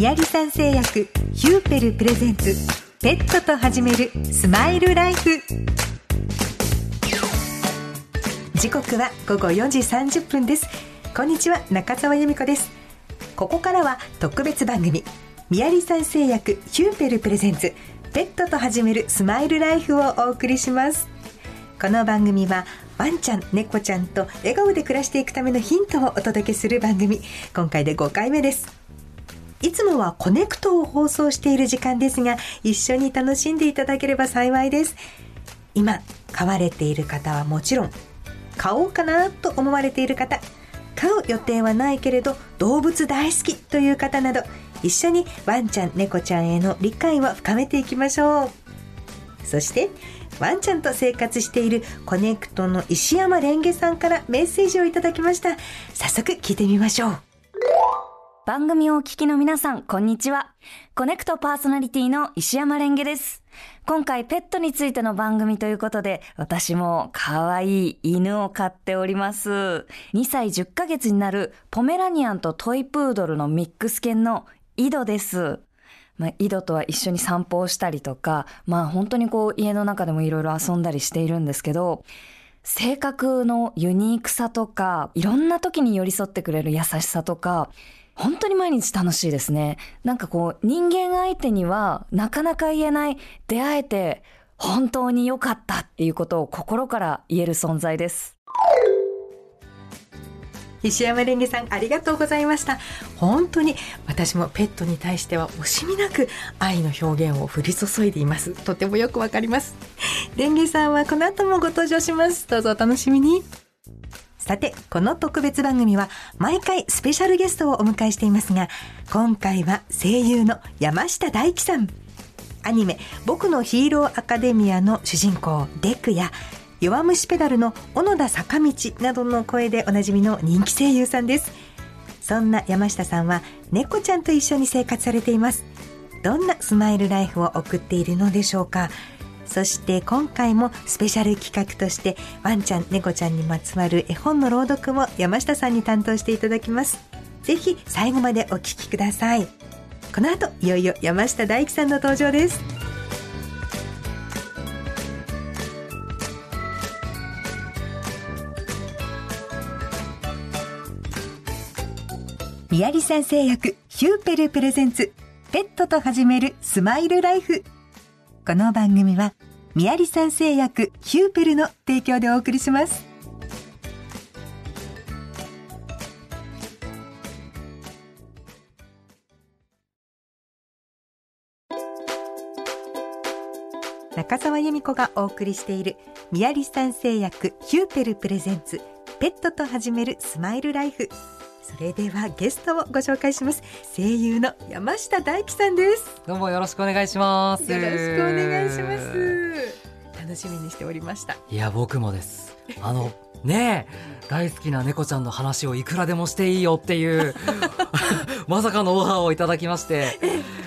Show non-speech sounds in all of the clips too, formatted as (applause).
宮城産製薬ヒューペルプレゼンツペットと始めるスマイルライフ。時刻は午後4時30分です。こんにちは中澤由美子です。ここからは特別番組宮城産製薬ヒューペルプレゼンツペットと始めるスマイルライフをお送りします。この番組はワンちゃん猫ちゃんと笑顔で暮らしていくためのヒントをお届けする番組。今回で5回目です。いつもはコネクトを放送している時間ですが一緒に楽しんでいただければ幸いです。今飼われている方はもちろん買おうかなと思われている方飼う予定はないけれど動物大好きという方など一緒にワンちゃん猫ちゃんへの理解を深めていきましょう。そしてワンちゃんと生活しているコネクトの石山レンゲさんからメッセージをいただきました。早速聞いてみましょう。番組をお聞きの皆さん、こんにちは。コネクトパーソナリティの石山レンゲです。今回ペットについての番組ということで、私も可愛い犬を飼っております。2歳10ヶ月になるポメラニアンとトイプードルのミックス犬の井戸です。まあ、井戸とは一緒に散歩をしたりとか、まあ本当にこう家の中でもいろいろ遊んだりしているんですけど、性格のユニークさとか、いろんな時に寄り添ってくれる優しさとか、本当に毎日楽しいですね。なんかこう人間相手にはなかなか言えない出会えて本当に良かったっていうことを心から言える存在です。石山レンゲさんありがとうございました。本当に私もペットに対しては惜しみなく愛の表現を降り注いでいます。とてもよくわかります。レンゲさんはこの後もご登場します。どうぞお楽しみに。さて、この特別番組は毎回スペシャルゲストをお迎えしていますが、今回は声優の山下大輝さん。アニメ、僕のヒーローアカデミアの主人公、デクや、弱虫ペダルの小野田坂道などの声でおなじみの人気声優さんです。そんな山下さんは猫ちゃんと一緒に生活されています。どんなスマイルライフを送っているのでしょうか？そして今回もスペシャル企画としてワンちゃん猫ちゃんにまつわる絵本の朗読を山下さんに担当していただきます。ぜひ最後までお聞きください。この後いよいよ山下大輝さんの登場です。宮城産製薬ヒューペルプレゼンツペットと始めるスマイルライフ。この番組は宮城産製薬ヒューペルの提供でお送りします。中澤由美子がお送りしている宮城産製薬ヒューペルプレゼンツペットと始めるスマイルライフ。それではゲストをご紹介します。声優の山下大輝さんです。どうもよろしくお願いします。よろしくお願いします。楽しみにしておりました。いや僕もです。あのねえ大好きな猫ちゃんの話をいくらでもしていいよっていう (laughs) まさかのオファーをいただきまして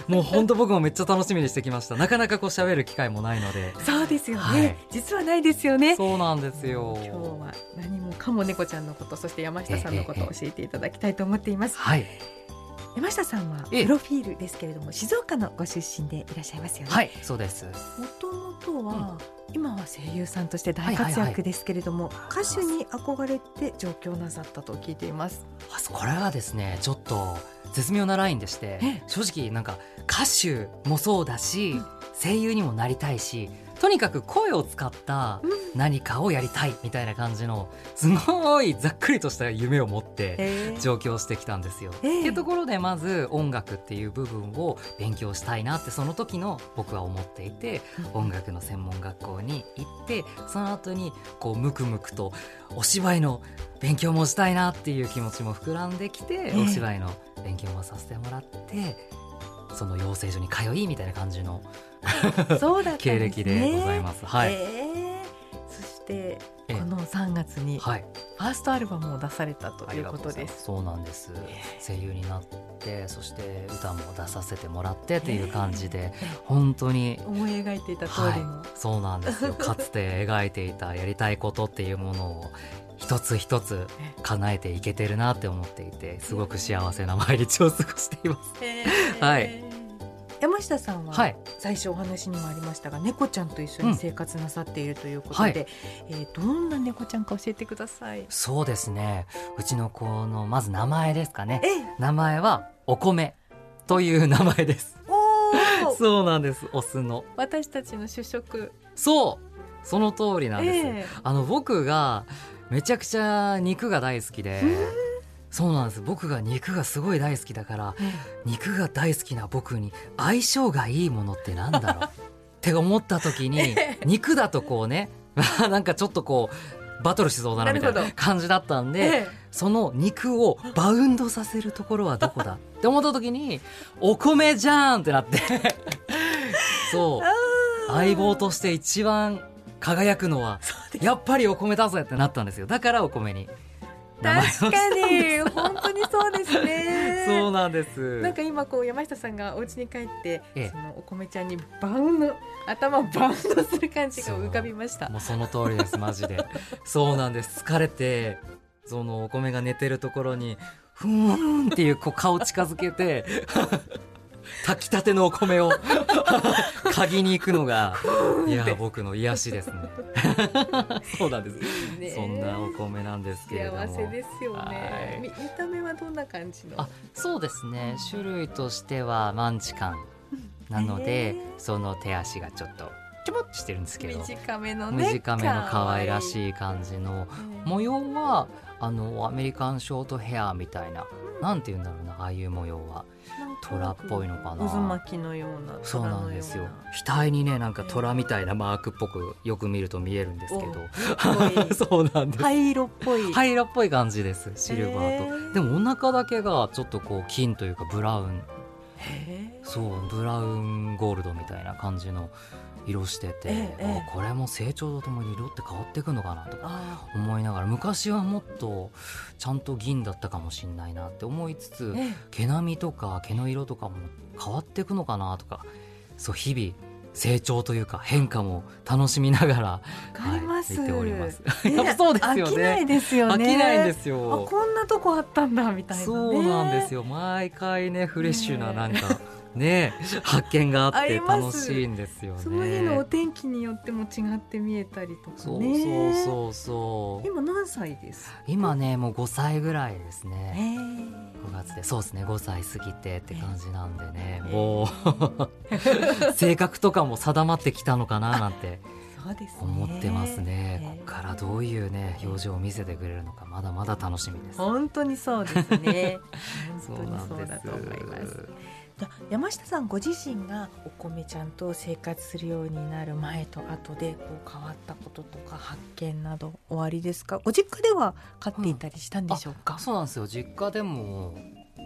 もう本当僕もめっちゃ楽しみにしてきました。なかなかこう喋る機会もないので。そうですよね、はい、実はないですよね。そうなんですよ。今日は何もかも猫ちゃんのことそして山下さんのことを教えていただきたいと思っています、はい山下さんはプロフィールですけれども静岡のご出身でいらっしゃいますよね。はいそうです。もともとは、うん、今は声優さんとして大活躍ですけれども、歌手に憧れて上京なさったと聞いています。これはですねちょっと絶妙なラインでして正直なんか歌手もそうだし、声優にもなりたいしとにかく声を使った何かをやりたいみたいな感じのすごいざっくりとした夢を持って上京してきたんですよ。えー、っていうところでまず音楽っていう部分を勉強したいなってその時の僕は思っていて音楽の専門学校に行ってその後にこうムクムクとお芝居の勉強もしたいなっていう気持ちも膨らんできて、お芝居の勉強もさせてもらってその養成所に通いみたいな感じの (laughs) そうだ、ね、経歴でございます。はい。えー、そしてこの3月にファーストアルバムを出されたということです。そうなんです。声優になってそして歌も出させてもらってという感じで、本当に思い描いていた通りの、はい、そうなんですよ。(laughs) かつて描いていたやりたいことっていうものを一つ一つ叶えていけてるなって思っていてすごく幸せな毎日を過ごしています。(laughs) はい山下さんは、はい。最初お話にもありましたが猫ちゃんと一緒に生活なさっているということで、はい。えーどんな猫ちゃんか教えてください。そうですね。うちの子のまず名前ですかね。え名前はお米という名前です。(laughs) そうなんです。オスの。私たちの主食。そう。その通りなんです、えあの僕がめちゃくちゃ肉が大好きでそうなんです。僕が肉がすごい大好きだからえ肉が大好きな僕に相性がいいものってなんだろう？(laughs) って思った時に肉だとこうね (laughs) なんかちょっとこうバトルしそうだなみたいな感じだったんで、えその肉をバウンドさせるところはどこだ？って思った時にお米じゃんってなって。(laughs) そう。相棒として一番輝くのはやっぱりお米だぜってなったんですよ。だからお米に確かに。本当にそうですね。(laughs) そうなんです。なんか今こう山下さんがお家に帰って、ええ。そのお米ちゃんにバウンド頭をバウンドする感じが浮かびました。もうその通りです。マジで。そうなんです。疲れてそのお米が寝てるところにふーんっていうこう顔近づけて炊きたてのお米を。(laughs) 嗅ぎに行くのがいや僕の癒しですね。(laughs) そうなんです。そんなお米なんですけれども。幸せですよはい。ねみ見た目はどんな感じの？あそうですね。種類としてはマンチカン。なので、その手足がちょっとちょぼっとしてるんですけど。短めのね。短めの可愛らい。しい感じの。うん模様はあのアメリカンショートヘアみたいな。なんて言うんだろうなああいう模様は虎っぽいのかな。渦巻きのような。そうなんですよ。額にねなんか虎みたいなマークっぽくよく見ると見えるんですけど。(laughs) そうなんです。灰色っぽい。灰色っぽい感じですシルバーと、でもお腹だけがちょっとこう金というかブラウン。そうブラウンゴールドみたいな感じの色してて、ええこれも成長とともに色って変わっていくのかなとかあ思いながら昔はもっとちゃんと銀だったかもしんないなって思いつつーえ毛並みとか毛の色とかも変わっていくのかなとかそう日々成長というか変化も楽しみながら。はい、見ております。(laughs) そうですよ飽きないね。ですよね。飽きないんですあよ。こんなとこあったんだみたいな、ね。そうなんですよ。毎回ねフレッシュななんかね発見がああって楽しいんですよね。その日のお天気によっても違って見えたりとかそうね。そうそうそう。今何歳です？今ねもう5歳ぐらいですえね。ー5月でそうですね5歳過ぎてって感じなんでね、えもう (laughs) 性格とかも定まってきたのかななんて。思ってますね、えーここからどういうね表情を見せてくれるのかまだまだ楽しみです本当にそうですね。そ (laughs) 本当にうなんですそうだと思います。ゃ山下さんご自身がお米ちゃんと生活するようになる前と後でこう変わったこととか発見などおありですか？ご実家では飼っていたりしたんでしょうか、そうなんですよ。実家でも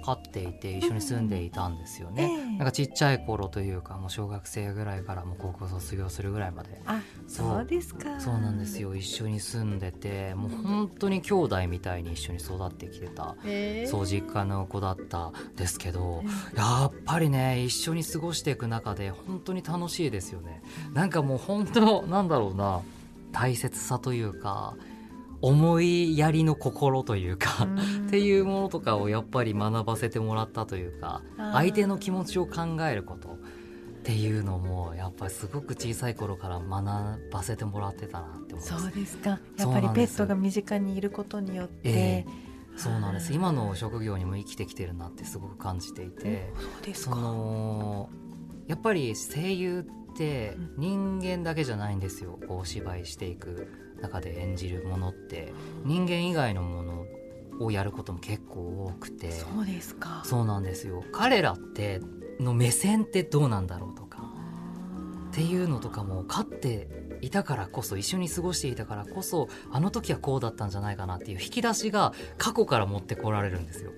飼っていて一緒に住んでいたんですよね、ええ。なんかちっちゃい頃というかもう小学生ぐらいからもう高校卒業するぐらいまで。あそうですか。そうなんですよ。一緒に住んでてもう本当に兄弟みたいに一緒に育ってきてたへーそう実家の子だったんですけどえやっぱりね一緒に過ごしていく中で本当に楽しいですよね。なんかもう本当なんだろうな大切さというか思いやりの心というか、うん。っていうものとかをやっぱり学ばせてもらったというか相手の気持ちを考えることっていうのもやっぱりすごく小さい頃から学ばせてもらってたなって思います。そうですか。やっぱりペットが身近にいることによって、ええ。そうなんです。今の職業にも生きてきてるなってすごく感じていてそそうですか。のやっぱり声優って人間だけじゃないんですよ。こうお芝居していく中で演じるものって人間以外のものをやることも結構多くてそうですか。そうなんですよ。彼らっての目線ってどうなんだろうとかっていうのとかも飼っていたからこそ一緒に過ごしていたからこそあの時はこうだったんじゃないかなっていう引き出しが過去から持ってこられるんですよ。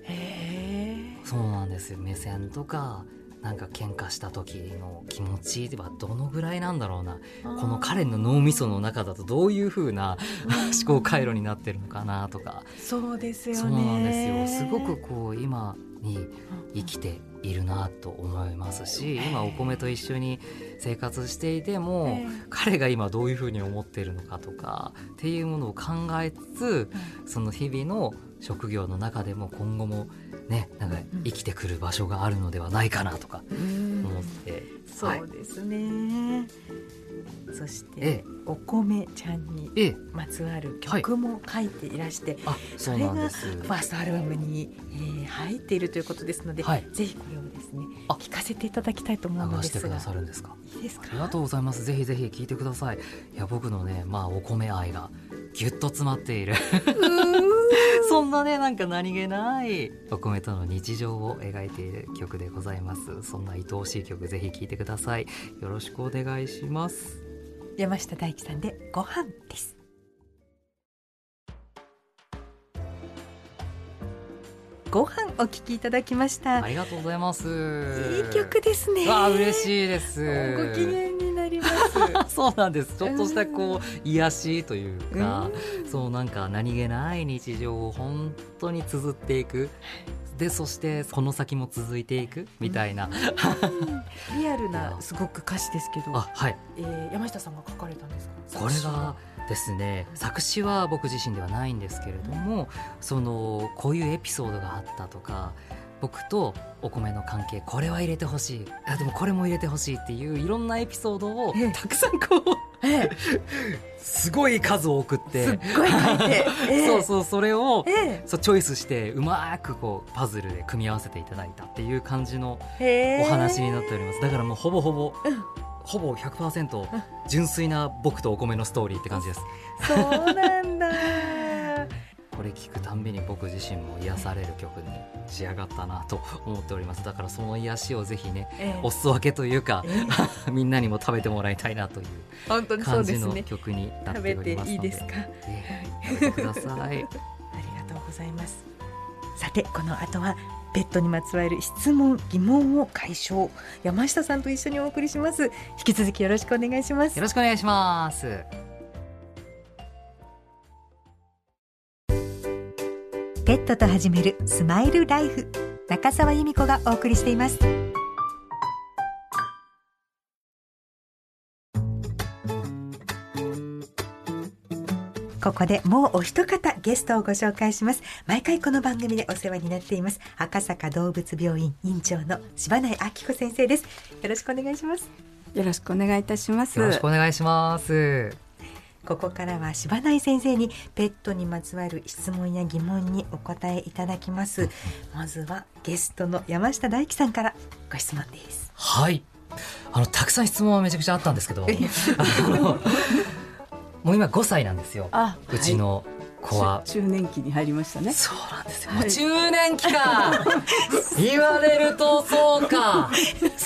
そうなんですよ。目線とかなんか喧嘩した時の気持ちはどのぐらいなんだろうな。この彼の脳みその中だとどういうふうな (laughs) 思考回路になってるのかなとか。そうですよね。そうなんですよ。すごくこう今に生きているなと思いますし今お米と一緒に生活していても彼が今どういうふうに思っているのかとかっていうものを考えつつその日々の職業の中でも今後もねなんか生きてくる場所があるのではないかなとか思って、そうですね、そして、お米ちゃんにまつわる曲も書いていらして、はい、それがファーストアルバムに、えー、入っているということですので、はい、ぜひこれをですね聞かせていただきたいと思うのですが。流してくださるんですか？いいですか？ありがとうございます。ぜひぜひ聞いてください。いや僕のねまあお米愛がぎゅっと詰まっている。そんなねなんか何気ないお米との日常を描いている曲でございます。そんな愛おしい曲ぜひ聴いてください。よろしくお願いします。山下大輝さんでご飯です。ご飯お聞きいただきました。ありがとうございます。いい曲ですね。あ嬉しいです。ご機嫌 (laughs) そうなんです。ちょっとしたこう癒しというか、うそうなんか何気ない日常を本当に綴っていく。でそしてこの先も続いていくみたいな、リアルなすごく歌詞ですけど、あはい、えー、山下さんが書かれたんですか？これがですね作詞は僕自身ではないんですけれども、そのこういうエピソードがあったとか僕とお米の関係これは入れてほしい。あでもこれも入れてほしいっていういろんなエピソードをたくさんこう、ええ、すごい数を送って。すっごい書いて、(laughs) え、そうそうそれを、そうチョイスしてうまくこうパズルで組み合わせていただいたっていう感じのお話になっております。だからもうほぼほぼ、うん。ほぼ100%純粋な僕とお米のストーリーって感じです。そうなんだこれ聞くたんびに僕自身も癒される曲に仕上がったなと思っております。だからその癒しをぜひね、えー、お裾分けというか、えー、(laughs) みんなにも食べてもらいたいなという感じの曲になっておりますので、ね、いいですか、えー、食べてください。(laughs) ありがとうございます。さてこの後はペットにまつわる質問疑問を解消。山下さんと一緒にお送りします。引き続きよろしくお願いします。よろしくお願いしますペットと始めるスマイルライフ。中澤由美子がお送りしています。ここでもうお一方ゲストをご紹介します。毎回この番組でお世話になっています。赤坂動物病院院長の柴内明子先生です。よろしくお願いします。よろしくお願いいたします。よろしくお願いしますここからは柴内先生にペットにまつわる質問や疑問にお答えいただきます。まずはゲストの山下大樹さんからご質問です。はい。あのたくさん質問はめちゃくちゃあったんですけど。(laughs) もう今5歳なんですよ。うちの子は中年期に入りましたね。そうなんですよ、はい、中年期か。(laughs) 言われるとそうか。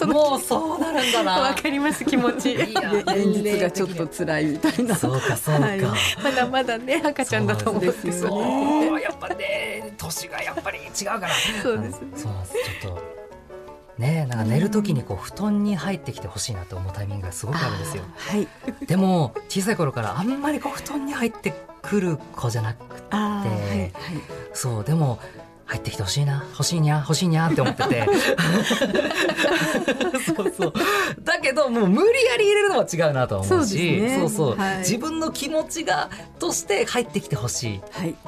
もうそうなるんだな。わかります気持ち。現実がちょっと辛いみたいな。そうかそうか、はい、まだまだね赤ちゃんだと思うんですよ。ね。やっぱりね年がやっぱり違うから。そうです、そうなんです。ちょっとねなんか寝る時にこう布団に入ってきてほしいなと思うタイミングがすごくあるんですよ。はい、でも小さい頃からあんまりこう布団に入ってくる子じゃなくて、はいはい、そうでも入ってきてほしいな。欲しいにゃ欲しいにゃって思ってて。(laughs) そうそう。だけどもう無理やり入れるのは違うなと思うし、ね、そうそう、はい、自分の気持ちがとして入ってきてほしい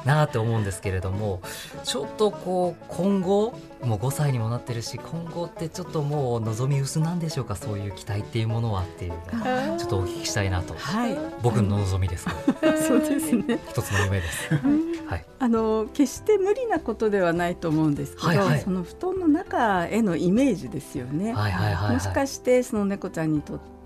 なって思うんですけれども、ちょっとこう今後もう5歳にもなってるし今後ってちょっともう望み薄なんでしょうかそういう期待っていうものはっていうちょっとお聞きしたいなと、はい、僕の望みです。(laughs) そうですね。一つの夢です、はい、あの決して無理なことではないと思うんですけど、はいはい、その布団の中へのイメージですよね、はいはいはいはい、もしかしてその猫ちゃんにとって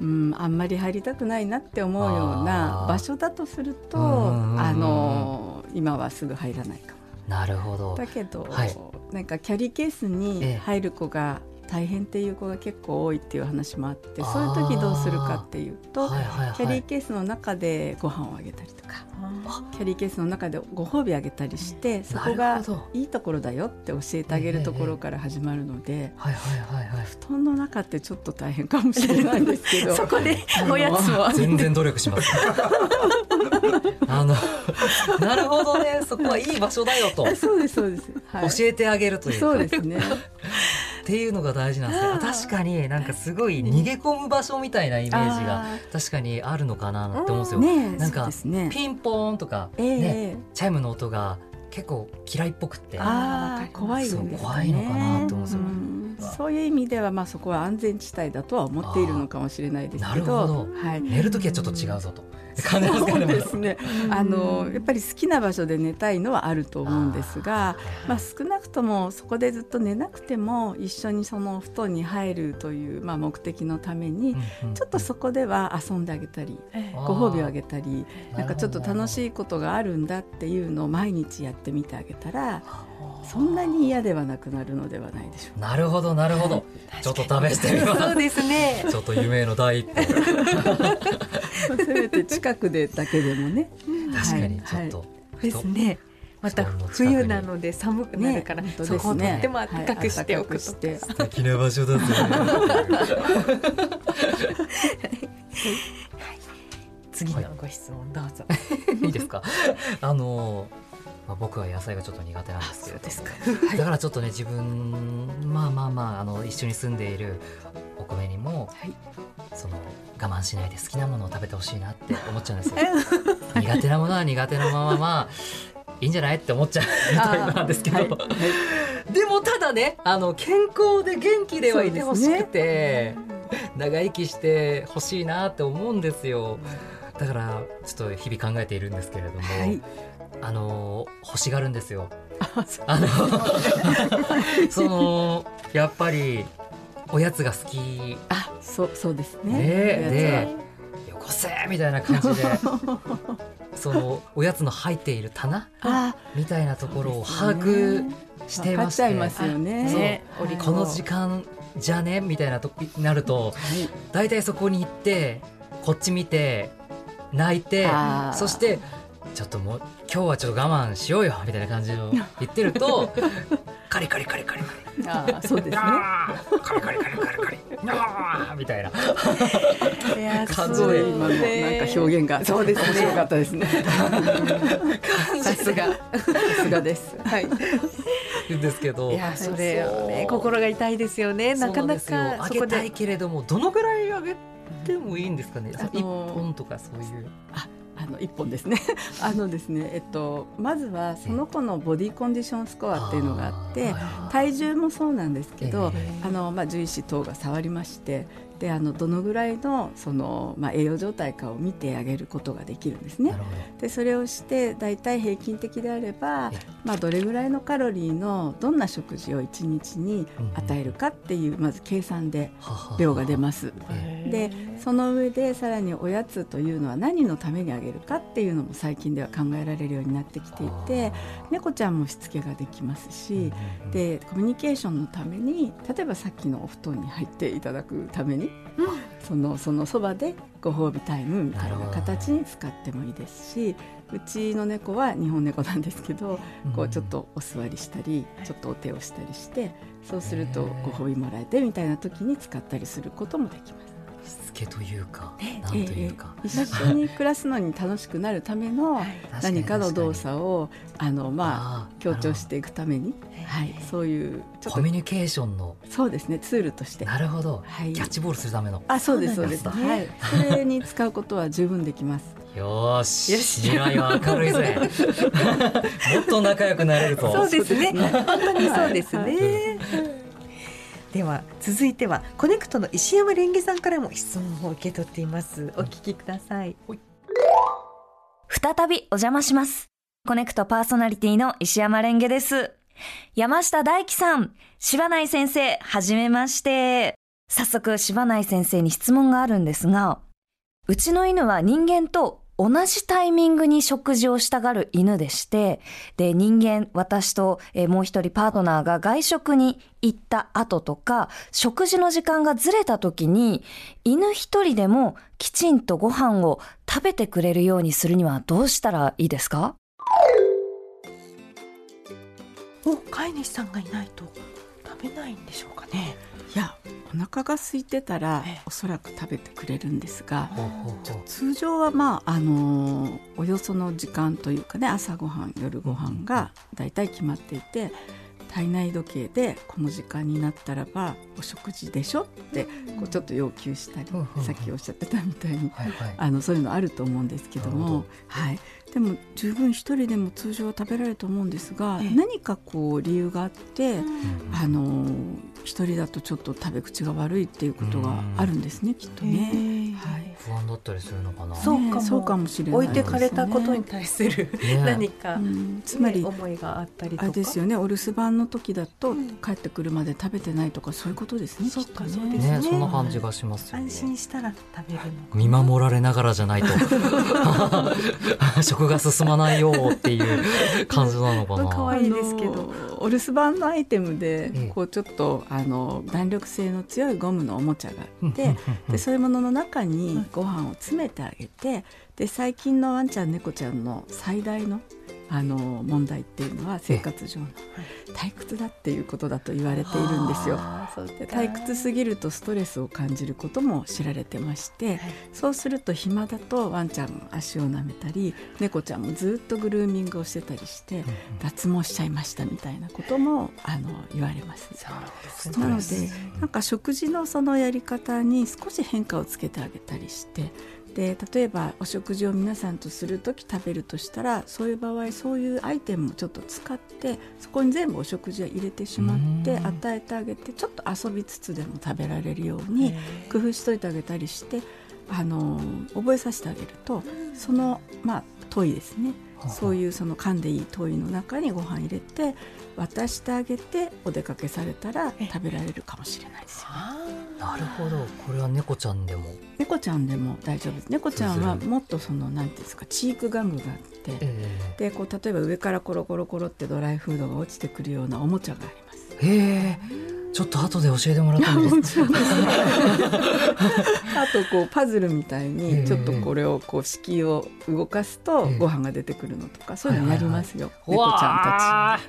うん、あんまり入りたくないなって思うような場所だとするとあの今はすぐ入らないかも。なるほど。だけど、はい、なんかキャリーケースに入る子が大変っていう子が結構多いっていう話もあってそういう時どうするかっていうと、はいはいはい、キャリーケースの中でご飯をあげたりとか。キャリーケースの中でご褒美あげたりしてそこがいいところだよって教えてあげるところから始まるので、布団の中ってちょっと大変かもしれないんですけど。(laughs) そこで (laughs) おやつも全然努力します。(laughs) あのなるほどね。そこはいい場所だよと。そうですそうです、はい、教えてあげるというそうですねっていうのが大事なんですね。確かになんかすごい逃げ込む場所みたいなイメージが確かにあるのかなって思うんですよ。ね、なんか、ね、ピンポーンとか、ねチャイムの音が結構嫌いっぽくて。怖い、ね、怖いのかなと思うんですよ。そういう意味ではまあそこは安全地帯だとは思っているのかもしれないですけど、はい、寝る時はちょっと違うぞと。そうですね。あのやっぱり好きな場所で寝たいのはあると思うんですが、まあ少なくともそこでずっと寝なくても一緒にその布団に入るというまあ目的のために、ちょっとそこでは遊んであげたり、ご褒美をあげたり、なんかちょっと楽しいことがあるんだっていうのを毎日やってみてあげたら。そんなに嫌ではなくなるのではないでしょうなるほどなるほど、ちょっと試してみます。そうですね。(laughs) ちょっと夢の第一歩。せめて近くでだけでもね。(laughs) 確かにちょっと、ですね。また冬なので寒くなるから、ね、そこをとっても暖かくしておくと、素敵な場所だぜ、(laughs) 次のご質問どうぞ、い。いですか？あのまあ、僕は野菜がちょっと苦手なんですけれどだからちょっとね自分まあまあまああの一緒に住んでいるお米にも、はい、その我慢しないで好きなものを食べてほしいなって思っちゃうんですよ。(laughs) 苦手なものは苦手なまままあいいんじゃないって思っちゃうタイプなんですけど、はい。はい、でもただねあの健康で元気ではいてほしくて、ね、長生きしてほしいなって思うんですよ。だからちょっと日々考えているんですけれども、はい、あの欲しがるんですよ。あの (laughs) そのやっぱりおやつが好き。あ、そうそうですね。で、よこせみたいな感じで。(laughs) そのおやつの入っている棚みたいなところを把握してまして、ますよね。この時間じゃねみたいなとなると、大体そこに行ってこっち見て泣いてそしてちょっともう今日はちょっと我慢しようよみたいな感じの言ってると (laughs) カリカリカリカリカリ。ああそうですね。カリカリカリカリカリ。(laughs) みたいな。感じで。今のなんか表現がそうですね。よかったですね。さすが。さすがです。はい。ですけどいやそれね心が痛いですよね。なかなかあげたいけれどもどのぐらいあげてもいいんですかね。一本とかそういう。ああの一本ですね。(laughs) あのですね、えっと、まずはその子のボディコンディションスコアっていうのがあって体重もそうなんですけど、あのまあ、獣医師等が触りましてであのどのぐらいのその、まあ、栄養状態かを見てあげることができるんですね。でそれをして大体平均的であれば、まあ、どれぐらいのカロリーのどんな食事を1日に与えるかっていうまず計算で量が出ます。でその上でさらにおやつというのは何のためにあげるかっていうのも最近では考えられるようになってきていて猫ちゃんもしつけができますし、でコミュニケーションのために例えばさっきのお布団に入っていただくためにそのそのそばでご褒美タイムみたいな形に使ってもいいですしうちの猫は日本猫なんですけど、こうちょっとお座りしたりちょっとお手をしたりしてそうするとご褒美もらえてみたいな時に使ったりすることもできます。けというか、なんというか、一緒に暮らすのに楽しくなるための何かの動作をあのまあ強調していくために、はい、そういうコミュニケーションの。そうですね。ツールとして。なるほど、はい、キャッチボールするための。あそうですそうです、はい、それに使うことは十分できます。よし。未来は明るいぜ。もっと仲良くなれると。そうですね。本当にそうですね。では続いてはコネクトの石山レンゲさんからも質問を受け取っています。お聞きください、再びお邪魔します。コネクトパーソナリティの石山レンゲです山下大樹さん柴内先生はじめまして。早速柴内先生に質問があるんですがうちの犬は人間と同じタイミングに食事をしたがる犬でして、で、人間、私と、えー、もう一人パートナーが外食に行った後とか、食事の時間がずれた時に、犬一人でもきちんとご飯を食べてくれるようにするにはどうしたらいいですか？お、飼い主さんがいないと食べないんでしょうかね。いやお腹が空いてたらおそらく食べてくれるんですが通常はまああのおよその時間というかね朝ごはん夜ご飯がだいたい決まっていて体内時計でこの時間になったらばお食事でしょってこうちょっと要求したり、さっきおっしゃってたみたいに、あのそういうのあると思うんですけども、はい、でも十分一人でも通常は食べられると思うんですが、何かこう理由があって、あの一人だとちょっと食べ口が悪いっていうことがあるんですね、きっとね、はい、不安だったりするのかな。そうかそうかもしれない、置いてかれたことに対する、何か、つまり思いがあったりとか。あれですよね。お留守番の時だと、帰ってくるまで食べてないとかそういうことですね、そうかそうですね。そんな感じがします安心したら食べるの見守られながらじゃないと。(laughs) 食が進まないよっていう感じなのかな。(laughs) 可愛いですけど。お留守番のアイテムでこうちょっとあの弾力性の強いゴムのおもちゃがあってでそういうものの中にご飯を詰めてあげてで最近のワンちゃん猫ちゃんの最大のあの問題っていうのは生活上の退屈だっていうことだと言われているんですよ。で退屈すぎるとストレスを感じることも知られてまして、そうすると暇だとワンちゃん足を舐めたり猫ちゃんもずっとグルーミングをしてたりして、脱毛しちゃいましたみたいなこともあの言われます。なのでなんか食事のそのやり方に少し変化をつけてあげたりして。で例えばお食事を皆さんとする時食べるとしたらそういう場合そういうアイテムをちょっと使ってそこに全部お食事を入れてしまって与えてあげてちょっと遊びつつでも食べられるように工夫しといてあげたりしてあの覚えさせてあげるとそのまあ問いですねそういうその噛んでいい問いの中にご飯入れて渡してあげてお出かけされたら食べられるかもしれないですよ、ね、なるほど。これは猫ちゃんでも。猫ちゃんでも大丈夫です。猫ちゃんはもっとそのなんていうんですかチーク玩具があって、えー、でこう例えば上からコロコロコロってドライフードが落ちてくるようなおもちゃがあります。へえちょっと後で教えてもらってもいいですか？あとこうパズルみたいにちょっとこれをこう敷居を動かすとご飯が出てくるのとかそういうのやりますよ、猫ちゃんたち。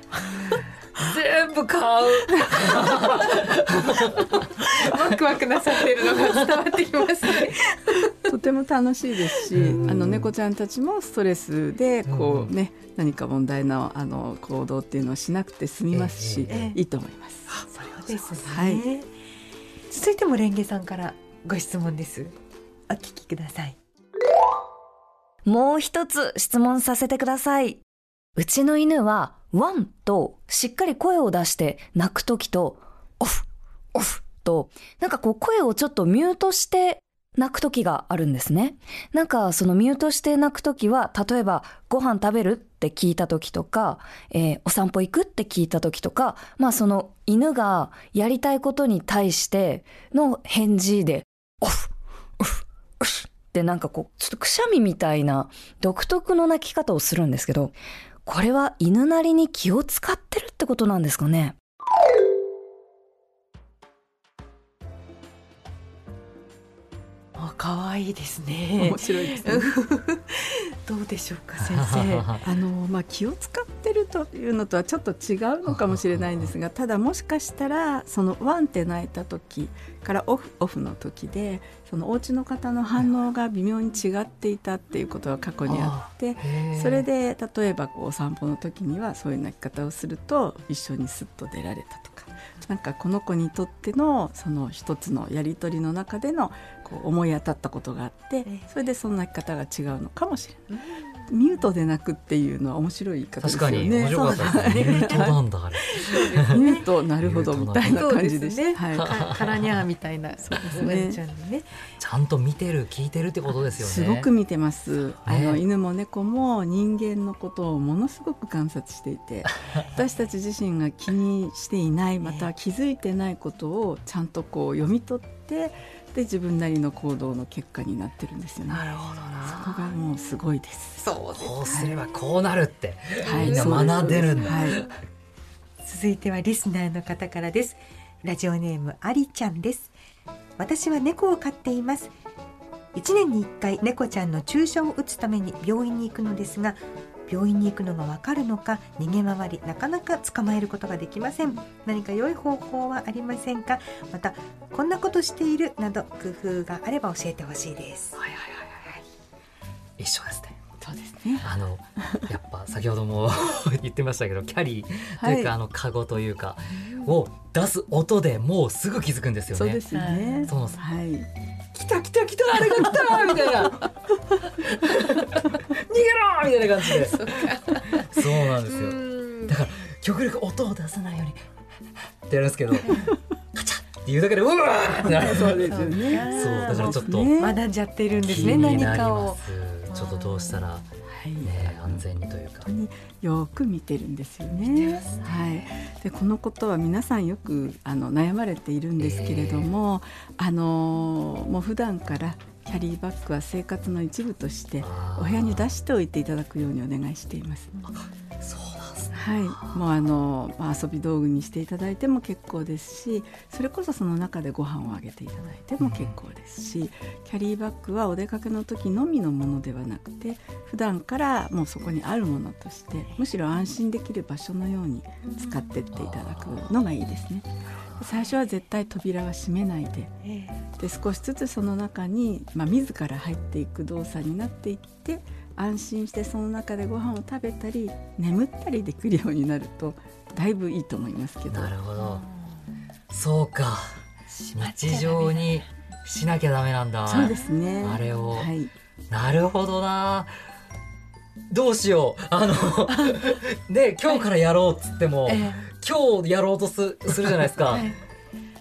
全部買う。(laughs) ワクワクなさってるのが伝わってきますね。とても楽しいですし、あの猫ちゃんたちもストレスでこうね、何か問題のあの行動っていうのをしなくて済みますし、いいと思います。ですね、はい、続いてもレンゲさんからご質問です。お聞きください。もう一つ質問させてください。うちの犬はワンとしっかり声を出して鳴くときとオフオフとなんかこう声をちょっとミュートして泣く時があるんですね。なんかそのミュートして泣く時は、例えばご飯食べるって聞いた時とか、えー、お散歩行くって聞いた時とか、まあその犬がやりたいことに対しての返事で、オフ、オフ、オフってなんかこう、ちょっとくしゃみみたいな独特の鳴き方をするんですけど、これは犬なりに気を使ってるってことなんですかね？可愛いですね。面白いですね。(laughs) どうでしょうか先生。(laughs) あのまあ気を使ってるというのとはちょっと違うのかもしれないんですが、ただもしかしたらそのワンって泣いた時からオフオフの時でそのお家の方の反応が微妙に違っていたっていうことが過去にあって、それで例えばこうお散歩の時にはそういう泣き方をすると一緒にすっと出られたとか。なんかこの子にとってのその一つのやり取りの中でのこう思い当たったことがあってそれでその泣き方が違うのかもしれない。ミュートで泣くっていうのは面白い言い方ですよね。面白かったですね。ミュートなんだあれ。(laughs) ミュートなるほどみたいな感じでした。ね、はい。カラニャーみたいなそうですね。ちゃんね。ちゃんと見てる聞いてるってことですよね。すごく見てます。あの犬も猫も人間のことをものすごく観察していて、(laughs) 私たち自身が気にしていないまた気づいてないことをちゃんとこう読み取って。てで自分なりの行動の結果になってるんですよね。なるほどな。そこがもうすごいです。そうこうすればこうなるって、はい、みんな学んでるんだ。はい、続いてはリスナーの方からです。ラジオネームありちゃんです。私は猫を飼っています。1年に1回猫ちゃんの注射を打つために病院に行くのですが病院に行くのがわかるのか逃げ回りなかなか捕まえることができません。何か良い方法はありませんか？またこんなことしているなど工夫があれば教えてほしいです。はいはいはいはい。一緒ですね。そうですね。あのやっぱ先ほども (laughs) 言ってましたけどキャリーというか、はい、あのカゴというかを出す音でもうすぐ気づくんですよね。そうですね。そうはい。来た来た来たあれが来たみたいな逃げろみたいな感じで。(laughs) そうなんですよ。だから極力音を出さないようにってやるんですけどカチャっていうだけでうわーってなるそうですよね。そうだからちょっと学んじゃってるんですね何かを。ちょっとどうしたらね、安全にというか。よく見てるんですよね。ね。はい、でこのことは皆さんよくあの悩まれているんですけれども、えー、あのもう普段からキャリーバッグは生活の一部としてお部屋に出しておいていただくようにお願いしています。はい、もうあの、まあ、遊び道具にしていただいても結構ですしそれこそその中でご飯をあげていただいても結構ですし、キャリーバッグはお出かけの時のみのものではなくて普段からもうそこにあるものとしてむしろ安心できる場所のように使ってっていただくのがいいですね。最初は絶対扉は閉めないで。で少しずつその中に、まあ、自ら入っていく動作になっていって安心してその中でご飯を食べたり眠ったりできるようになるとだいぶいいと思いますけど。なるほど。そうか。日常にしなきゃダメなんだ。そうですね。あれを、はい、なるほどな。どうしよう。あの (laughs) で今日からやろうっつっても、今日やろうとすするじゃないですか、はい。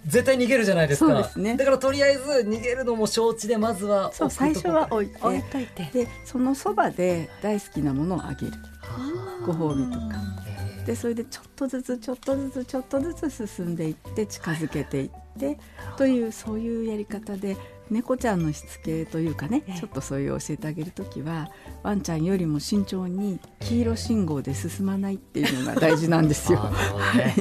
絶対逃げるじゃないですか。すね、だからとりあえず逃げるのも承知でまずはそう最初は置いて置いといて。でそのそばで大好きなものをあげる。ご褒美とか。でそれでちょっとずつちょっとずつちょっとずつ進んでいって近づけていって、というそういうやり方で猫ちゃんのしつけというかね、ちょっとそういう教えてあげる時はワンちゃんよりも慎重に黄色信号で進まないっていうのが大事なんですよ。ね、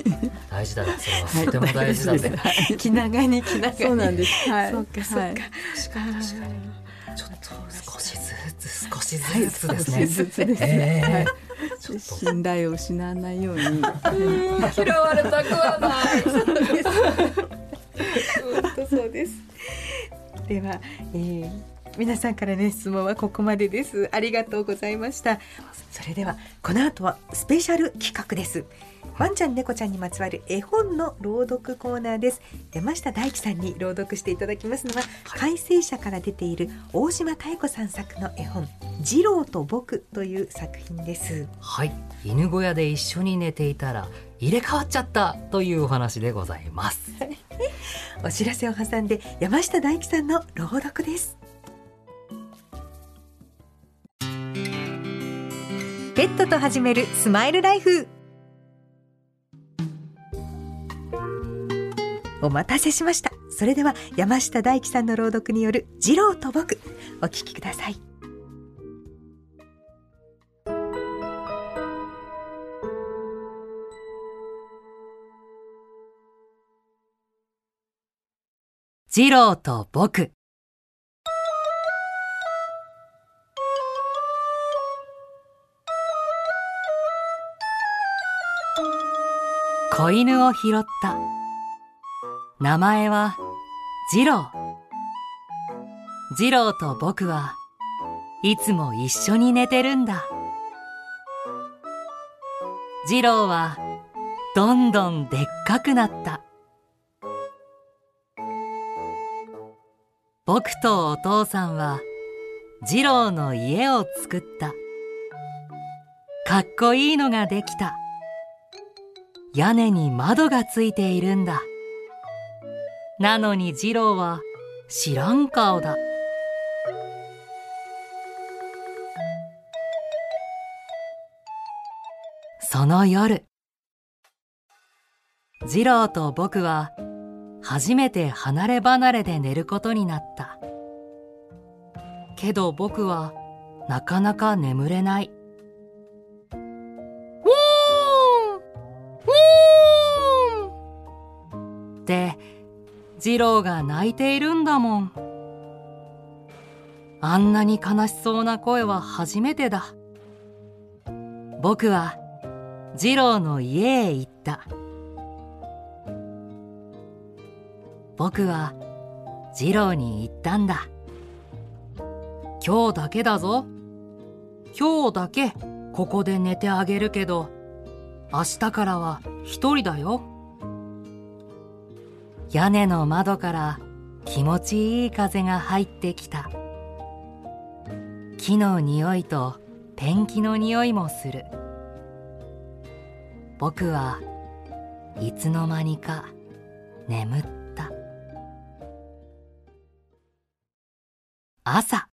大事だね。それはとても大事だね。はい、気長に気長に。そうなんです。はい。そうかそうか。確かに確かに。ちょっと少しずつ少しずつですね。少しずつですね。はい。信頼を失わないように。嫌われたくはない。そうです。本当そうです。では、えー、皆さんからの質問はここまでですありがとうございましたそれではこの後はスペシャル企画ですワンちゃん猫ちゃんにまつわる絵本の朗読コーナーです。山下大樹さんに朗読していただきますのは、はい、改正者から出ている大島妙子さん作の絵本次郎と僕という作品です。はい。犬小屋で一緒に寝ていたら入れ替わっちゃったというお話でございます。(laughs) お知らせを挟んで山下大樹さんの朗読です。ペットと始めるスマイルライフお待たせしました。それでは山下大樹さんの朗読による次郎と僕お聞きください。次郎と僕。子犬を拾った。名前は次郎次郎と僕はいつも一緒に寝てるんだ。次郎はどんどんでっかくなった。僕とお父さんは次郎の家を作った。かっこいいのができた。屋根に窓がついているんだ。なのに次郎は知らん顔だ。その夜次郎と僕は初めて離れ離れで寝ることになった。けど僕はなかなか眠れない。次郎が泣いているんだもん。あんなに悲しそうな声は初めてだ。僕は次郎の家へ行った。僕は次郎に言ったんだ。今日だけだぞ。今日だけここで寝てあげるけど明日からは一人だよ。屋根の窓から気持ちいい風が入ってきた。木の匂いとペンキの匂いもする。僕はいつの間にか眠った。朝。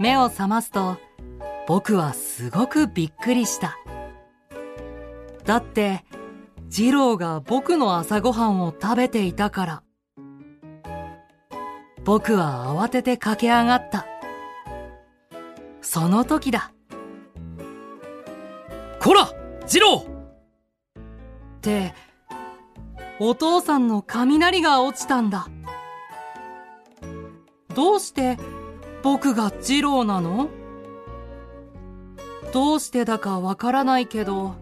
目を覚ますと僕はすごくびっくりした。だって、二郎が僕の朝ごはんを食べていたから。僕は慌てて駆け上がった。その時だ。こら二郎って、お父さんの雷が落ちたんだ。どうして僕が二郎なの？どうしてだかわからないけど、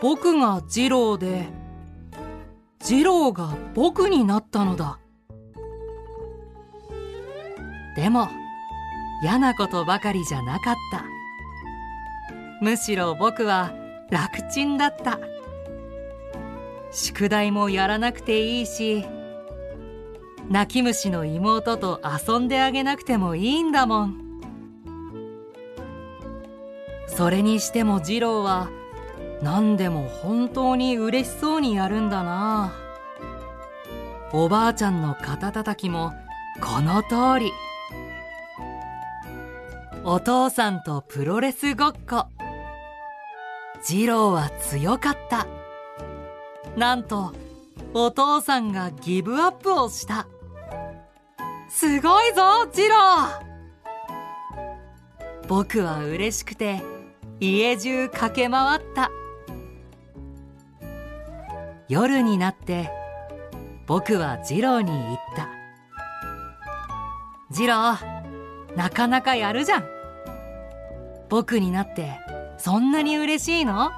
僕が二郎で、二郎が僕になったのだ。でも、嫌なことばかりじゃなかった。むしろ僕は楽ちんだった。宿題もやらなくていいし、泣き虫の妹と遊んであげなくてもいいんだもん。それにしても二郎は何でも本当に嬉しそうにやるんだな。おばあちゃんの肩たたきもこの通り。お父さんとプロレスごっこ。次郎は強かった。なんとお父さんがギブアップをした。すごいぞ次郎。僕は嬉しくて家中駆け回った。夜になって僕は次郎に言った。次郎なかなかやるじゃん。僕になってそんなに嬉しいの？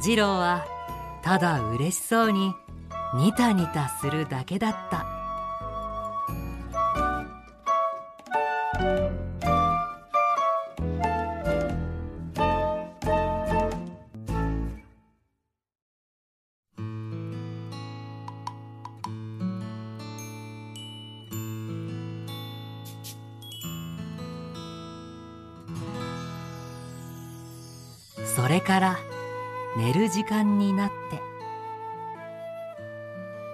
次郎はただ嬉しそうにニタニタするだけだった。寝る時間になって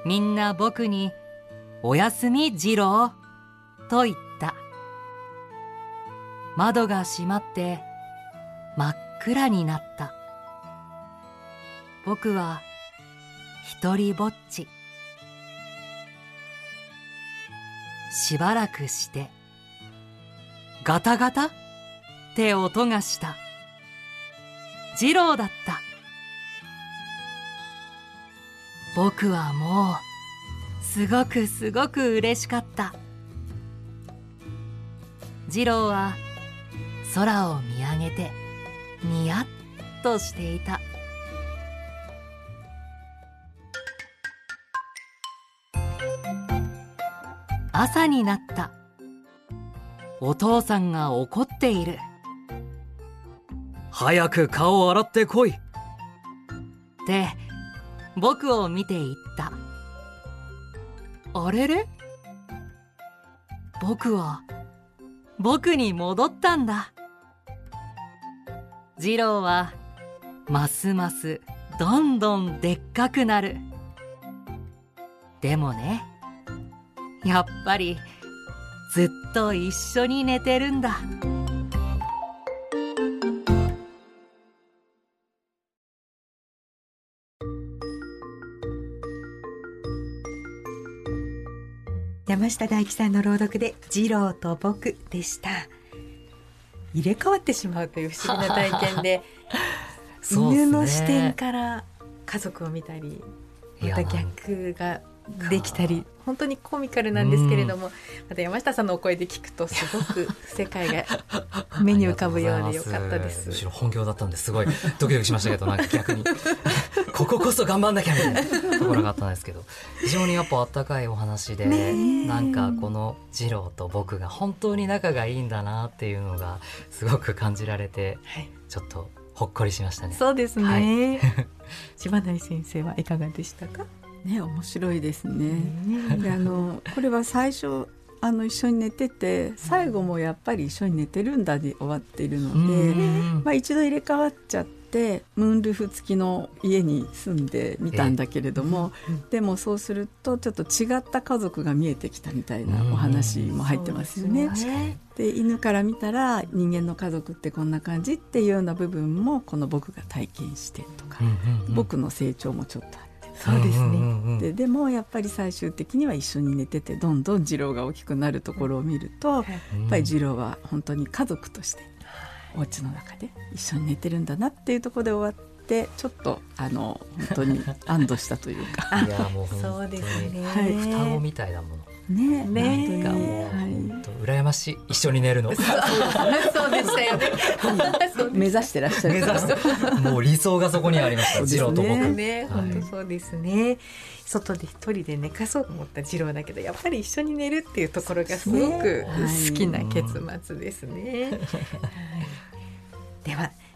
みんな僕に「おやすみ次郎」と言った。窓が閉まって真っ暗になった。僕は一りぼっち。しばらくしてガタガタ？って音がした。次郎だった。僕はもうすごくすごく嬉しかった。次郎は空を見上げてニヤッとしていた。朝になった。お父さんが怒っている。早く顔を洗ってこい。って、僕を見て言った。あれれ？僕は、僕に戻ったんだ。次郎は、ますますどんどんでっかくなる。でもね、やっぱりずっと一緒に寝てるんだ。山下大輝さんの朗読で次郎と僕でした。入れ替わってしまうという不思議な体験で (laughs) 犬の視点から家族を見たりまた逆ができたり本当にコミカルなんですけれども、また山下さんのお声で聞くとすごく世界が (laughs) 目に浮かぶようでよかったです。むしろ本業だったんです。ごい。ドキドキしましたけどなんか逆に。(laughs) こここそ頑張んなきゃみたいなところがあったんですけど非常にやっぱあったかいお話で、なんかこの次郎と僕が本当に仲がいいんだなっていうのがすごく感じられて、はい、ちょっとほっこりしましたね。そうですね。はい、(laughs) 柴成先生はいかがでしたか？ね面白いですね。であのこれは最初あの一緒に寝てて最後もやっぱり一緒に寝てるんだで終わっているので、まあ、一度入れ替わっちゃってムーンルーフ付きの家に住んでみたんだけれども、でもそうするとちょっと違った家族が見えてきたみたいなお話も入ってますよね。で犬から見たら人間の家族ってこんな感じっていうような部分もこの僕が体験してとか、僕の成長もちょっとあ。そうですね、ででもやっぱり最終的には一緒に寝ててどんどん次郎が大きくなるところを見ると、やっぱり次郎は本当に家族としてお家の中で一緒に寝てるんだなっていうところで終わってちょっとあの本当に安堵したというか。(laughs) いやもうそうですね、はい、双子みたいなものねねがもう、はい、羨ましい一緒に寝るの。そうでしたよね。目指してらっしゃる。目指してもう理想がそこにありました。次郎と僕。ね、本当そうですね。外で一人で寝かそうと思った次郎だけどやっぱり一緒に寝るっていうところがすごく好きな結末ですね。では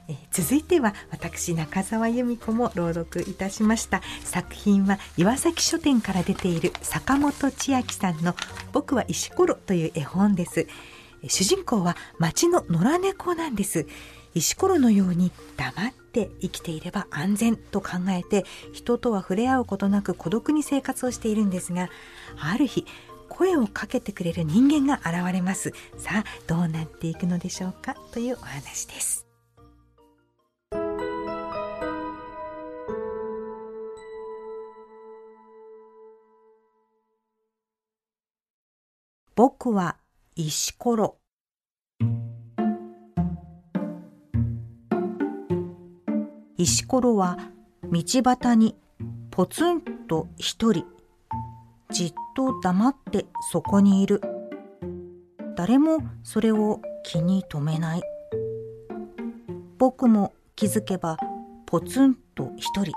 え続いては私中澤由美子も朗読いたしました。作品は岩崎書店から出ている坂本千秋さんの僕は石ころという絵本です。主人公は町の野良猫なんです。石ころのように黙って生きていれば安全と考えて人とは触れ合うことなく孤独に生活をしているんですがある日声をかけてくれる人間が現れます。さあどうなっていくのでしょうかというお話です。僕は石ころ。石ころは道端にポツンと一人、じっと黙ってそこにいる。誰もそれを気に留めない。僕も気づけばポツンと一人、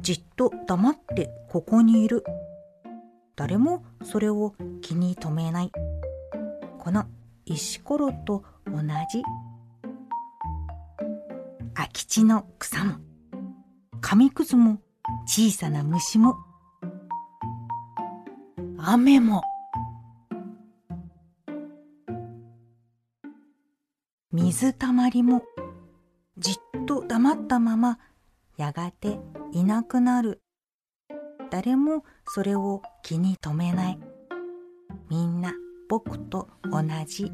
じっと黙ってここにいる。誰もそれを気に留めない。この石ころと同じ。空き地の草も。紙くずも。小さな虫も。雨も。水たまりも。じっと黙ったままやがていなくなる。誰もそれを気に留めないみんな僕と同じ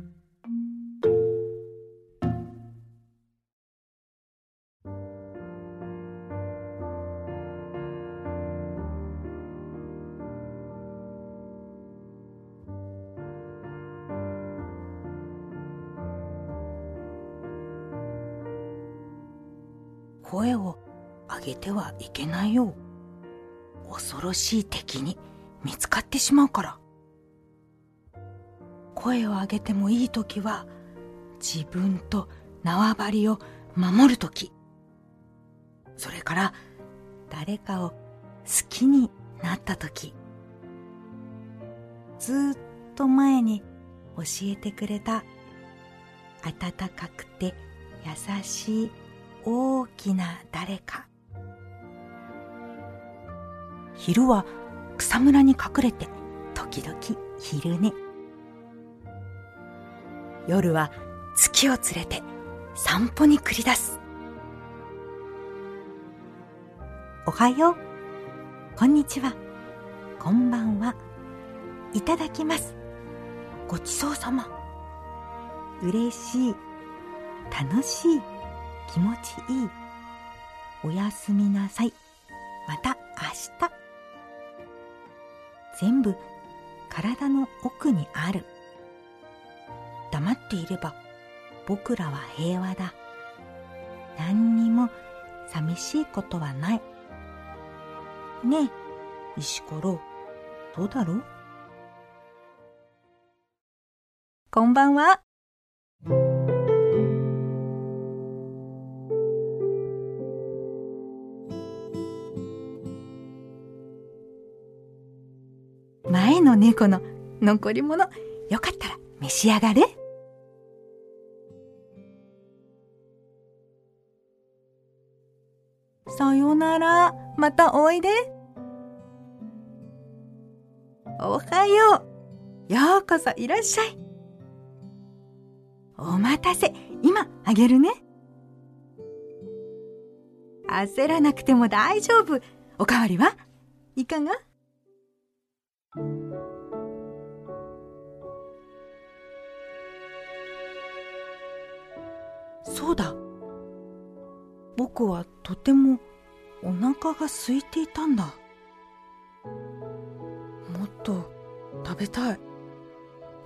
声を上げてはいけないよ。恐ろしい敵に見つかってしまうから。声を上げてもいい時は自分と縄張りを守る時。それから誰かを好きになった時。ずっと前に教えてくれた温かくて優しい大きな誰か。昼は草むらに隠れて時々昼寝。夜は月を連れて散歩に繰り出す。おはよう。こんにちは。こんばんは。いただきます。ごちそうさま。嬉しい。楽しい。気持ちいい。おやすみなさい。また明日。全部体の奥にある。黙っていれば僕らは平和だ。何にも寂しいことはない。ねえ、石ころ、どうだろう？こんばんは。前の猫の残り物、よかったら召し上がれ。さよなら、またおいで。おはよう。ようこそいらっしゃい。お待たせ、今あげるね。焦らなくても大丈夫。おかわりはいかが？そうだ。僕はとてもお腹が空いていたんだ。もっと食べたい。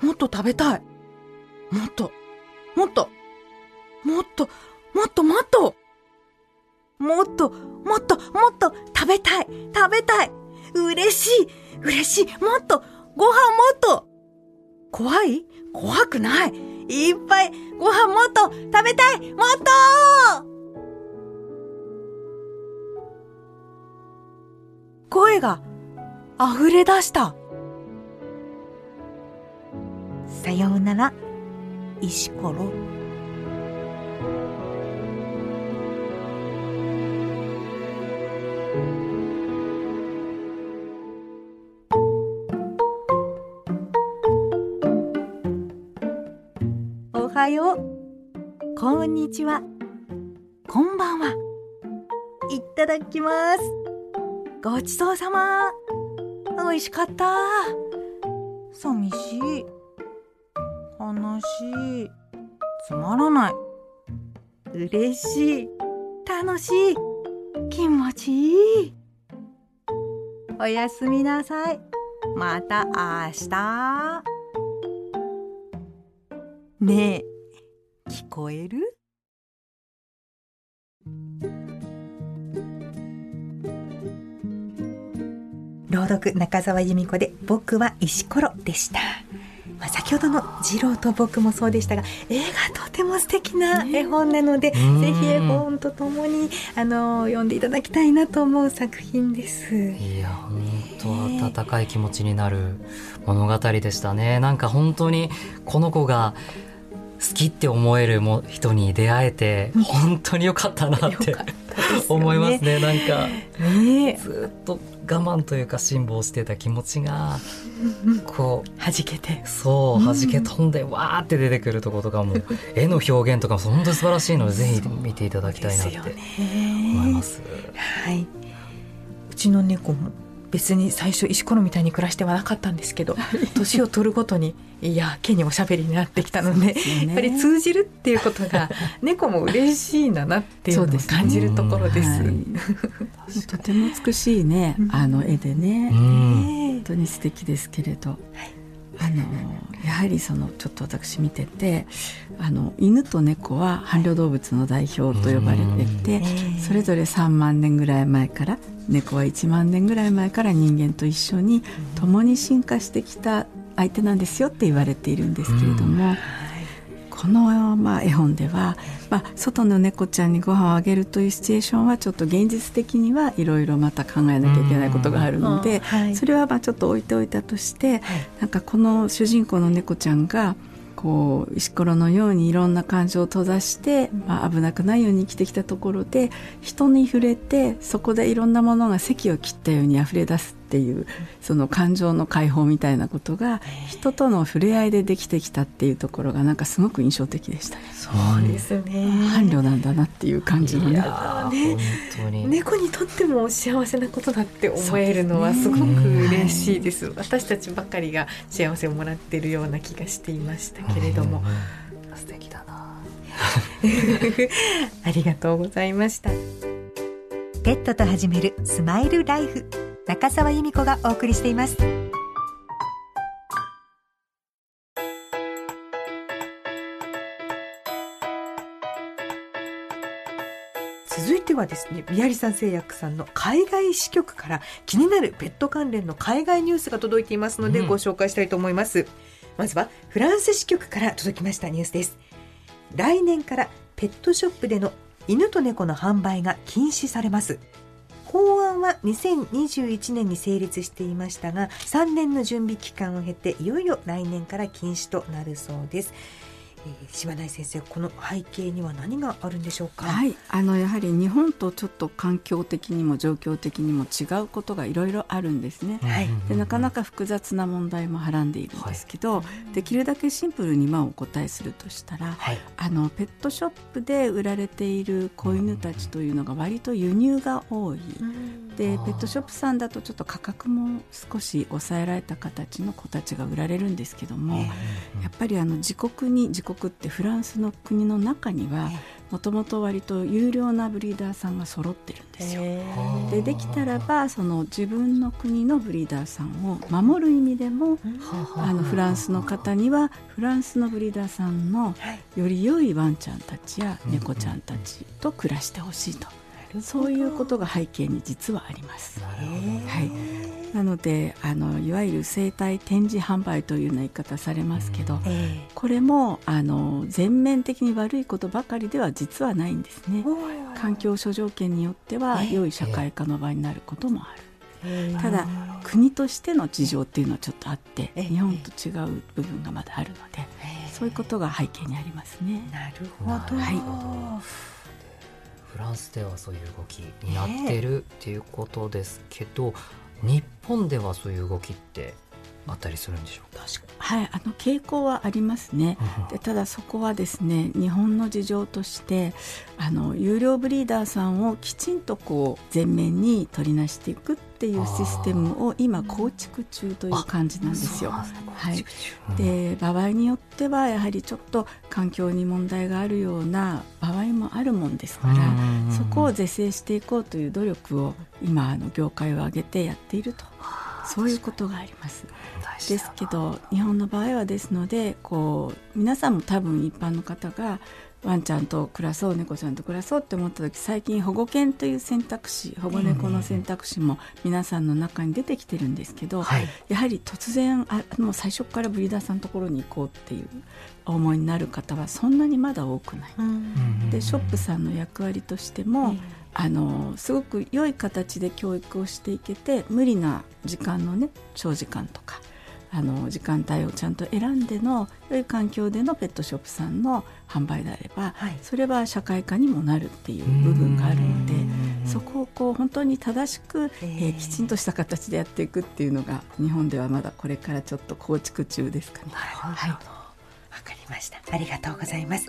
もっと食べたい。もっと、もっと、もっと、もっともっと、もっと、もっと、もっと食べたい。食べたい。嬉しい。嬉しい。もっと、ご飯もっと。怖い？怖くない。いっぱいご飯もっと食べたいもっと声が溢れ出した。さようなら、石ころ。はよう。こんにちは。こんばんは。いただきます。ごちそうさま。美味しかった。寂しい。悲しい。つまらない。嬉しい。楽しい。気持ちいい。おやすみなさい。また明日。ねえ、聞こえる？朗読中澤由美子で僕は石ころでした。まあ、先ほどの次郎と僕もそうでしたが絵がとても素敵な絵本なので、ね、ぜひ絵本とともにあの読んでいただきたいなと思う作品です。いや本当温かい気持ちになる物語でしたね。なんか本当にこの子が好きって思えるも人に出会えて本当に良かったなって思いますね。なんか、ね、ずっと我慢というか辛抱してた気持ちがこう弾けて。そう弾け飛んでわーって出てくるところとかも (laughs) 絵の表現とかも本当に素晴らしいのでぜひ見ていただきたいなって思います。はい、うちの猫も別に最初石ころみたいに暮らしてはなかったんですけど年を取るごとにいやけにおしゃべりになってきたので、ね、やっぱり通じるっていうことが (laughs) 猫も嬉しいんだなっていうのを感じるところです。はい、(laughs) とても美しいねあの絵でね、本当に素敵ですけれど。はいあのやはりそのちょっと私見ててあの犬と猫は伴侶動物の代表と呼ばれててそれぞれ3万年ぐらい前から猫は1万年ぐらい前から人間と一緒に共に進化してきた相手なんですよって言われているんですけれども。この、まあ、絵本では、まあ、外の猫ちゃんにご飯をあげるというシチュエーションはちょっと現実的にはいろいろまた考えなきゃいけないことがあるので、はい、それはまあちょっと置いておいたとして、はい、なんかこの主人公の猫ちゃんがこう石ころのようにいろんな感情を閉ざして、まあ、危なくないように生きてきたところで人に触れてそこでいろんなものが席を切ったように溢れ出すっていうその感情の解放みたいなことが人との触れ合いでできてきたっていうところがなんかすごく印象的でしたね。そうですね。伴侶なんだなっていう感じのね。ね猫にとっても幸せなことだって思えるのはすごく嬉しいです。私たちばかりが幸せをもらっているような気がしていましたけれども。素敵だな。(laughs) ありがとうございました。ペットと始めるスマイルライフ。中澤由美子がお送りしています。続いてはですね宮城さん製薬さんの海外支局から気になるペット関連の海外ニュースが届いていますのでご紹介したいと思います、うん、まずはフランス支局から届きましたニュースです。来年からペットショップでの犬と猫の販売が禁止されます。法版は2021年に成立していましたが3年の準備期間を経ていよいよ来年から禁止となるそうです、島内先生この背景には何があるんでしょうか？はい、あのやはり日本とちょっと環境的にも状況的にも違うことがいろいろあるんですね。はい、でなかなか複雑な問題もはらんでいるんですけど、はい、できるだけシンプルにまあお答えするとしたら、はい、あのペットショップで売られている子犬たちというのが割と輸入が多い。でペットショップさんだとちょっと価格も少し抑えられた形の子たちが売られるんですけども、やっぱりあの自国に自国ってフランスの国の中にはもともと割と有料なブリーダーさんが揃ってるんですよ。でできたらばその自分の国のブリーダーさんを守る意味でもあのフランスの方にはフランスのブリーダーさんのより良いワンちゃんたちや猫ちゃんたちと暮らしてほしいと。そういうことが背景に実はあります。はい、なのであのいわゆる生態展示販売というような言い方されますけど、これもあの全面的に悪いことばかりでは実はないんですね。環境諸条件によっては良い社会化の場になることもある。ただ国としての事情っていうのはちょっとあって日本と違う部分がまだあるのでそういうことが背景にありますね。なるほど、はいフランスではそういう動きになってるっていうことですけど、日本ではそういう動きってあったりするんでしょうか？はいあの傾向はありますね、でただそこはですね日本の事情としてあの有料ブリーダーさんをきちんとこう前面に取りなしていくっていうシステムを今構築中という感じなんですよ。はい、で場合によってはやはりちょっと環境に問題があるような場合もあるもんですからそこを是正していこうという努力を今あの業界を挙げてやっていると。そういうことがあります。ですけど日本の場合はですのでこう皆さんも多分一般の方がワンちゃんと暮らそう猫ちゃんと暮らそうって思った時最近保護犬という選択肢保護猫の選択肢も皆さんの中に出てきてるんですけど、はい、やはり突然あもう最初からブリーダーさんのところに行こうっていう思いになる方はそんなにまだ多くない。でショップさんの役割としても、あのすごく良い形で教育をしていけて無理な時間のね長時間とかあの時間帯をちゃんと選んでの良い環境でのペットショップさんの販売であれば、はい、それは社会科にもなるっていう部分があるのでそこをこう本当に正しく、えー、きちんとした形でやっていくっていうのが日本ではまだこれからちょっと構築中ですかね。はい、わかりました。ありがとうございます。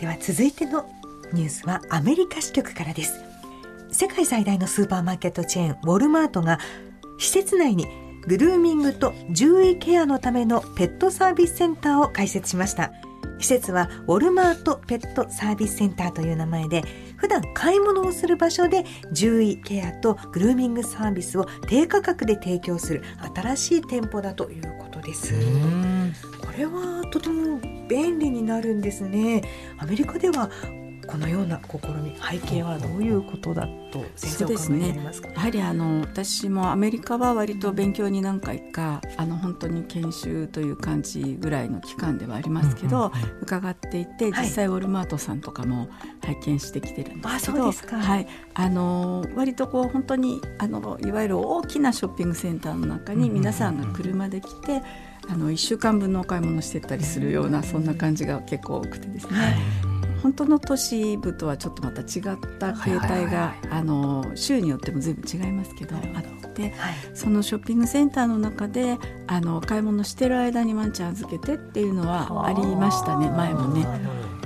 では続いてのニュースはアメリカ支局からです。世界最大のスーパーマーケットチェーンウォルマートが施設内にグルーミングと獣医ケアのためのペットサービスセンターを開設しました。施設はウォルマートペットサービスセンターという名前で普段買い物をする場所で獣医ケアとグルーミングサービスを低価格で提供する新しい店舗だということです。これはとても便利になるんですね。アメリカではこのような試み背景はどういうことだと先生は考えていますか、ね、やはりあの私もアメリカは割と勉強に何回かあの本当に研修という感じぐらいの期間ではありますけど、伺っていて実際ウォルマートさんとかも拝見してきてるんですけど、はい、あの割とこう本当にあのいわゆる大きなショッピングセンターの中に皆さんが車で来て、あの1週間分のお買い物してたりするようなそんな感じが結構多くてですね、はい本当の都市部とはちょっとまた違った形態が、あの州によっても随分違いますけどあって、はい、そのショッピングセンターの中であの買い物してる間にワンちゃん預けてっていうのはありましたね前もね。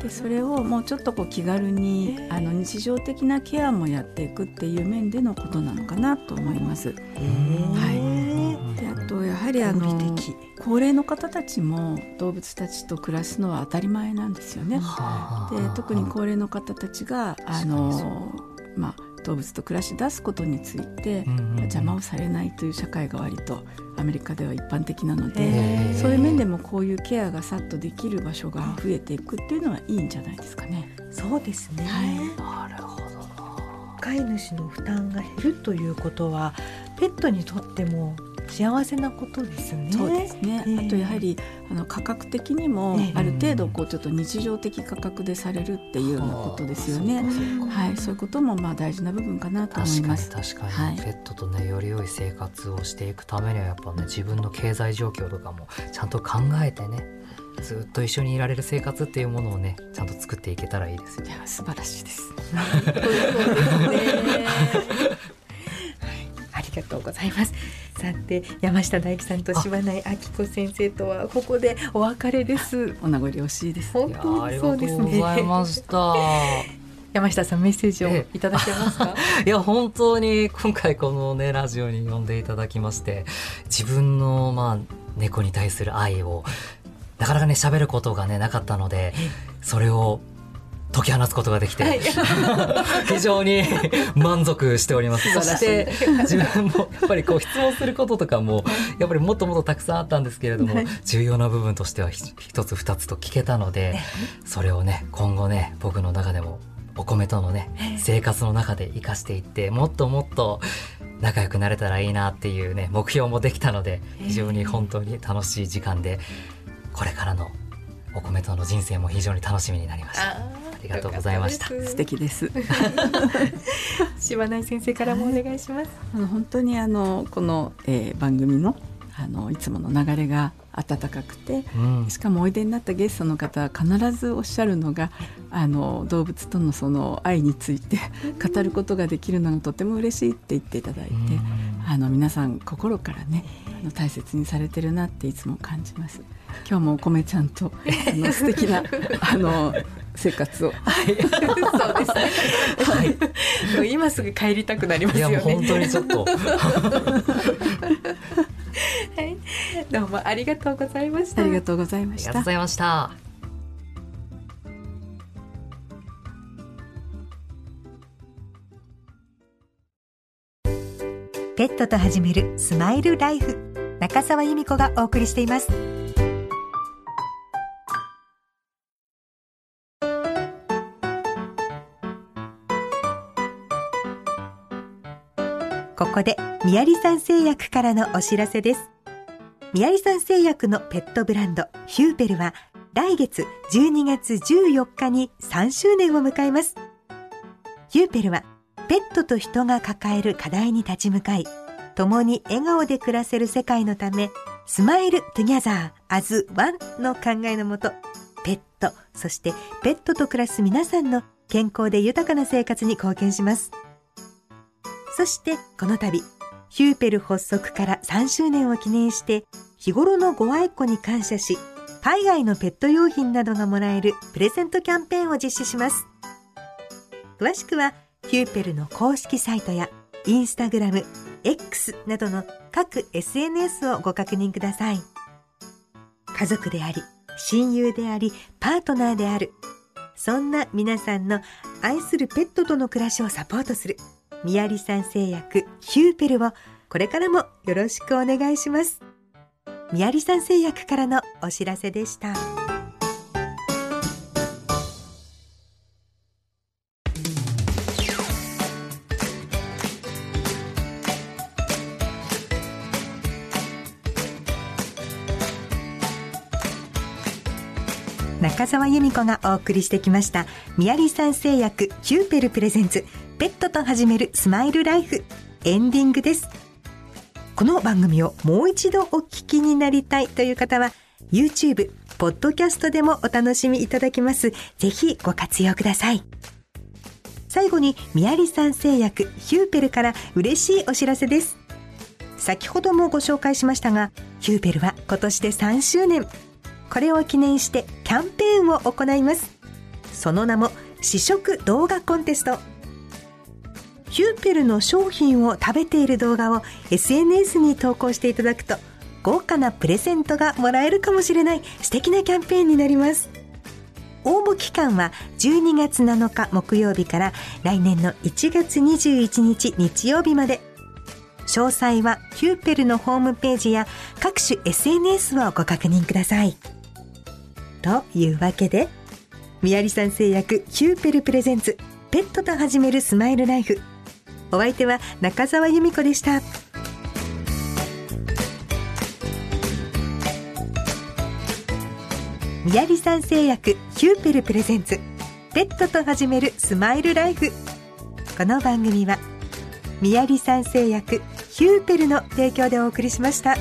でそれをもうちょっとこう気軽にあの日常的なケアもやっていくっていう面でのことなのかなと思います。はい、であとやはりあの高齢の方たちも動物たちと暮らすのは当たり前なんですよね。で特に高齢の方たちがあの、まあ、動物と暮らし出すことについて、邪魔をされないという社会が割とアメリカでは一般的なのでそういう面でもこういうケアがさっとできる場所が増えていくっていうのはいいんじゃないですかね。そうですね、はい、なるほど。飼い主の負担が減るということはペットにとっても幸せなことですね。そうですね。えー、あとやはりあの価格的にもある程度こうちょっと日常的価格でされるっていうようなことですよね。はい、そういうこともまあ大事な部分かなと思います。確かにはい、ペットとねより良い生活をしていくためにはやっぱね自分の経済状況とかもちゃんと考えてね。ずっと一緒にいられる生活っていうものをねちゃんと作っていけたらいいですよ、ね。いや素晴らしいです。ありがとうございます。さて山下大樹さんと柴内明子先生とはここでお別れです。お名残惜しいです本当にそうですね。ございました。(laughs) 山下さんメッセージをいただけますか？(laughs) いや本当に今回このねラジオに呼んでいただきまして自分のまあ猫に対する愛をなかなかね喋ることがねなかったのでそれを解き放つことができて、はい、(laughs) 非常に満足しております。そして自分もやっぱりこう質問することとかもやっぱりもっともっとたくさんあったんですけれども、はい、重要な部分としては一つ二つと聞けたので、それをね今後ね僕の中でもお米とのね生活の中で生かしていってもっともっと仲良くなれたらいいなっていうね目標もできたので非常に本当に楽しい時間でこれからのお米との人生も非常に楽しみになりました。ありがとうございました。素敵です。(laughs) 柴内先生からもお願いします。あの本当にあのこの、えー、番組のあのいつもの流れが温かくて、うん、しかもおいでになったゲストの方は必ずおっしゃるのがあの動物とのその愛について (laughs) 語ることができるのがとても嬉しいって言っていただいて、うん、あの皆さん心からねあの大切にされてるなっていつも感じます。今日もお米ちゃんとあの素敵なあの生活を。はい、(laughs) そうですね。はい。今すぐ帰りたくなりますよね。本当にちょっと。(laughs) はい、どうもありがとうございました。ありがとうございました。ありがとうございました。ペットと始めるスマイルライフ中澤由美子がお送りしています。ここで、みやりさん製薬からのお知らせです。みやりさん製薬のペットブランド、ヒューペルは、来月12月14日に3周年を迎えます。Hupeleは、ペットと人が抱える課題に立ち向かい、共に笑顔で暮らせる世界のため、 Smile Together as One の考えのもと、ペット、そしてペットと暮らす皆さんの健康で豊かな生活に貢献します。そしてこの度、 Hupele発足から3周年を記念して、日頃のご愛顧に感謝し、海外のペット用品などがもらえるプレゼントキャンペーンを実施します。詳しくは、ヒューペルの公式サイトや、インスタグラム、X などの各 SNS をご確認ください。家族であり、親友であり、パートナーである。そんな皆さんの愛するペットとの暮らしをサポートする。みやりさん製薬ヒューペルをこれからもよろしくお願いします。みやりさん製薬からのお知らせでした。中澤由美子がお送りしてきました「ミヤリサン製薬 Hupele presents ペットと始めるスマイルライフエンディングですこの番組をもう一度お聞きになりたいという方は YouTube、ポッドキャストでもお楽しみいただけます。ぜひご活用ください。最後に、ミヤリサン製薬 Hupeleから嬉しいお知らせです。先ほどもご紹介しましたが、ヒューペルは今年で3周年。これを記念してキャンペーンを行います。その名も試食動画コンテスト。ヒューペルの商品を食べている動画を SNS に投稿していただくと豪華なプレゼントがもらえるかもしれない素敵なキャンペーンになります。応募期間は12月7日木曜日から来年の1月21日日曜日まで。詳細はヒューペルのホームページや各種 SNS をご確認ください。というわけで、みやりさん製薬ヒューペルプレゼンツペットと始めるスマイルライフ。お相手は中澤由美子でした。宮城産製薬キューペルプレゼンツ。ペットと始めるスマイルライフ。この番組は宮城産製薬ヒューペルの提供でお送りしました。